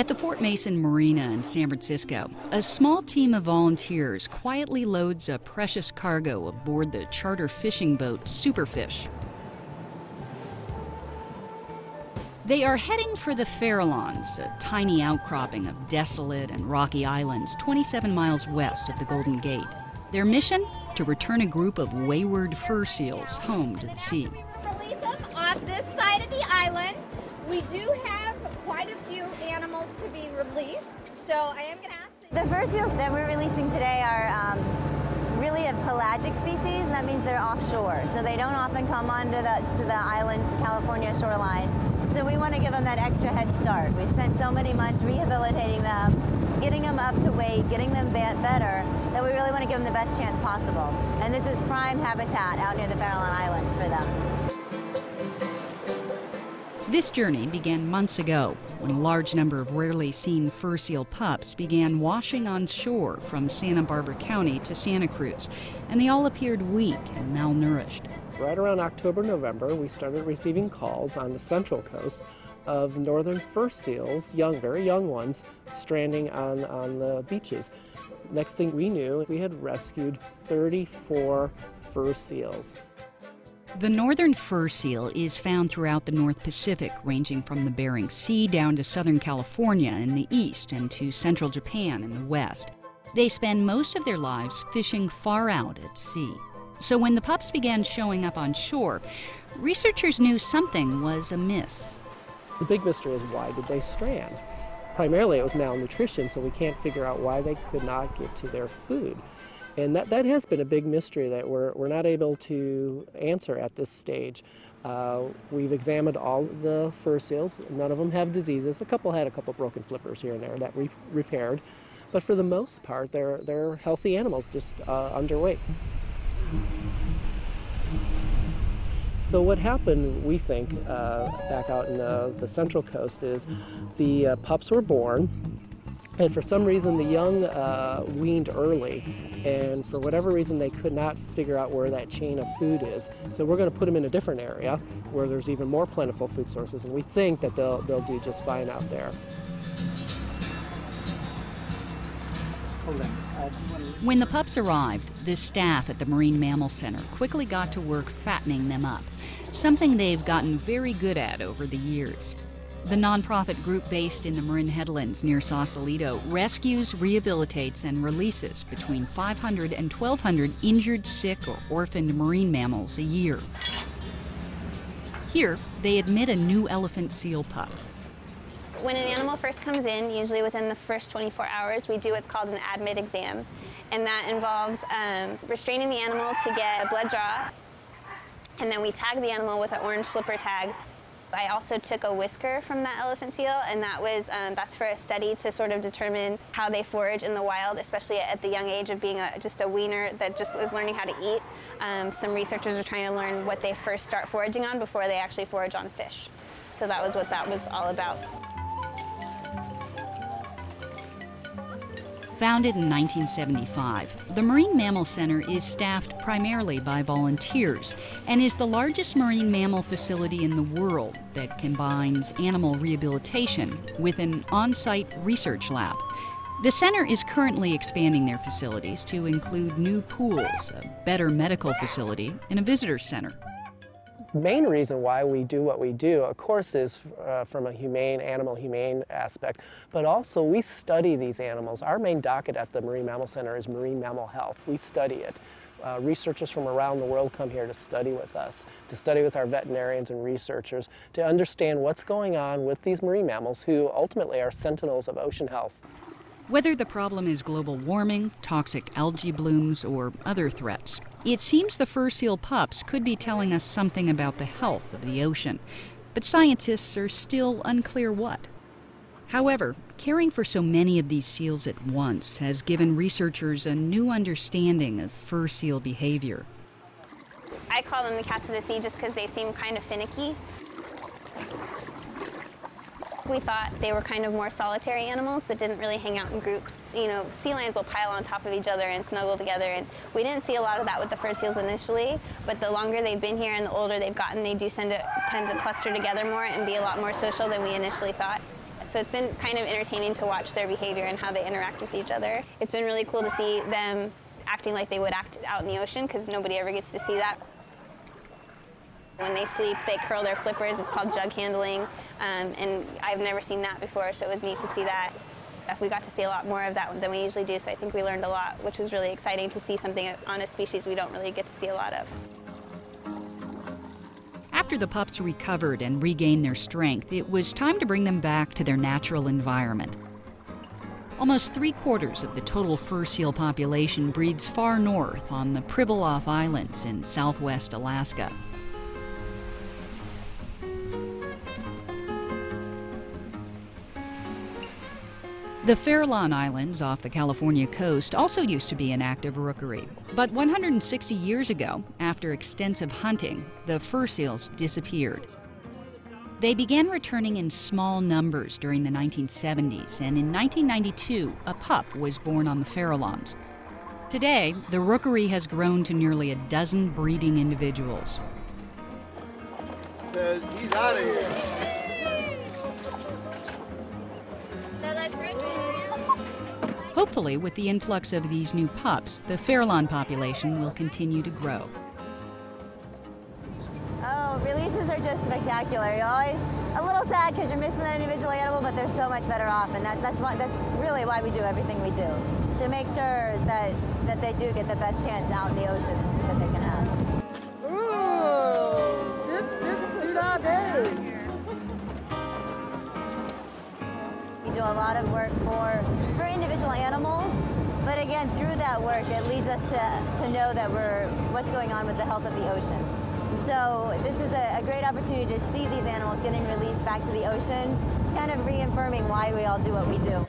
At the Fort Mason Marina in San Francisco, a small team of volunteers quietly loads a precious cargo aboard the charter fishing boat Superfish. They are heading for the Farallones, a tiny outcropping of desolate and rocky islands 27 miles west of the Golden Gate. Their mission? To return a group of wayward fur seals home to the sea. Release them off this side of the island. We do have quite a few animals to be released, so I am going to ask. The first seals that we're releasing today are um, really a pelagic species, and that means they're offshore. So they don't often come onto the to the islands, California shoreline. So we want to give them that extra head start. We spent so many months rehabilitating them, getting them up to weight, getting them better, that we really want to give them the best chance possible. And this is prime habitat out near the Farallon Islands for them. This journey began months ago when a large number of rarely seen fur seal pups began washing on shore from Santa Barbara County to Santa Cruz, and they all appeared weak and malnourished. Right around October, November, we started receiving calls on the central coast of northern fur seals, young, very young ones, stranding on, on the beaches. Next thing we knew, we had rescued 34 fur seals. The northern fur seal is found throughout the North Pacific, ranging from the Bering Sea down to southern California in the east and to central Japan in the west. They spend most of their lives fishing far out at sea. So when the pups began showing up on shore, researchers knew something was amiss. The big mystery is why did they strand? Primarily it was malnutrition, so we can't figure out why they could not get to their food. And that, that has been a big mystery that we're, we're not able to answer at this stage. Uh, we've examined all the fur seals. None of them have diseases. A couple had a couple broken flippers here and there that we repaired. But for the most part, they're, they're healthy animals, just uh, underweight. So what happened, we think, uh, back out in the, the central coast is the uh, pups were born, and for some reason the young uh, weaned early, and for whatever reason they could not figure out where that chain of food is. So we're going to put them in a different area where there's even more plentiful food sources, and we think that they'll, they'll do just fine out there. When the pups arrived, the staff at the Marine Mammal Center quickly got to work fattening them up, something they've gotten very good at over the years. The nonprofit group based in the Marin Headlands near Sausalito rescues, rehabilitates, and releases between 500 and 1,200 injured, sick, or orphaned marine mammals a year. Here, they admit a new elephant seal pup. When an animal first comes in, usually within the first 24 hours, we do what's called an admit exam. And that involves um, restraining the animal to get a blood draw. And then we tag the animal with an orange flipper tag. I also took a whisker from that elephant seal, and that was um, that's for a study to sort of determine how they forage in the wild, especially at the young age of being a, just a weaner that just is learning how to eat. Um, some researchers are trying to learn what they first start foraging on before they actually forage on fish. So that was what that was all about. Founded in 1975, the Marine Mammal Center is staffed primarily by volunteers and is the largest marine mammal facility in the world that combines animal rehabilitation with an on site research lab. The center is currently expanding their facilities to include new pools, a better medical facility, and a visitor center main reason why we do what we do, of course, is uh, from a humane, animal humane aspect, but also we study these animals. Our main docket at the Marine Mammal Center is marine mammal health. We study it. Uh, researchers from around the world come here to study with us, to study with our veterinarians and researchers, to understand what's going on with these marine mammals who ultimately are sentinels of ocean health. Whether the problem is global warming, toxic algae blooms, or other threats, it seems the fur seal pups could be telling us something about the health of the ocean. But scientists are still unclear what. However, caring for so many of these seals at once has given researchers a new understanding of fur seal behavior. I call them the cats of the sea just because they seem kind of finicky. We thought they were kind of more solitary animals that didn't really hang out in groups. You know, sea lions will pile on top of each other and snuggle together, and we didn't see a lot of that with the fur seals initially, but the longer they've been here and the older they've gotten, they do to, tend to cluster together more and be a lot more social than we initially thought. So it's been kind of entertaining to watch their behavior and how they interact with each other. It's been really cool to see them acting like they would act out in the ocean because nobody ever gets to see that. When they sleep, they curl their flippers. It's called jug handling, um, and I've never seen that before, so it was neat to see that. We got to see a lot more of that than we usually do, so I think we learned a lot, which was really exciting to see something on a species we don't really get to see a lot of. After the pups recovered and regained their strength, it was time to bring them back to their natural environment. Almost three quarters of the total fur seal population breeds far north on the Pribilof Islands in southwest Alaska. The Farallon Islands off the California coast also used to be an active rookery. But 160 years ago, after extensive hunting, the fur seals disappeared. They began returning in small numbers during the 1970s, and in 1992, a pup was born on the Farallons. Today, the rookery has grown to nearly a dozen breeding individuals. Says he's out of here. Hopefully, with the influx of these new pups, the Farallon population will continue to grow. Oh, releases are just spectacular. You're always a little sad because you're missing that individual animal, but they're so much better off, and that, that's why that's really why we do everything we do to make sure that that they do get the best chance out in the ocean that they can have. Do a lot of work for for individual animals, but again, through that work, it leads us to, to know that we're what's going on with the health of the ocean. So this is a, a great opportunity to see these animals getting released back to the ocean. It's kind of reaffirming why we all do what we do.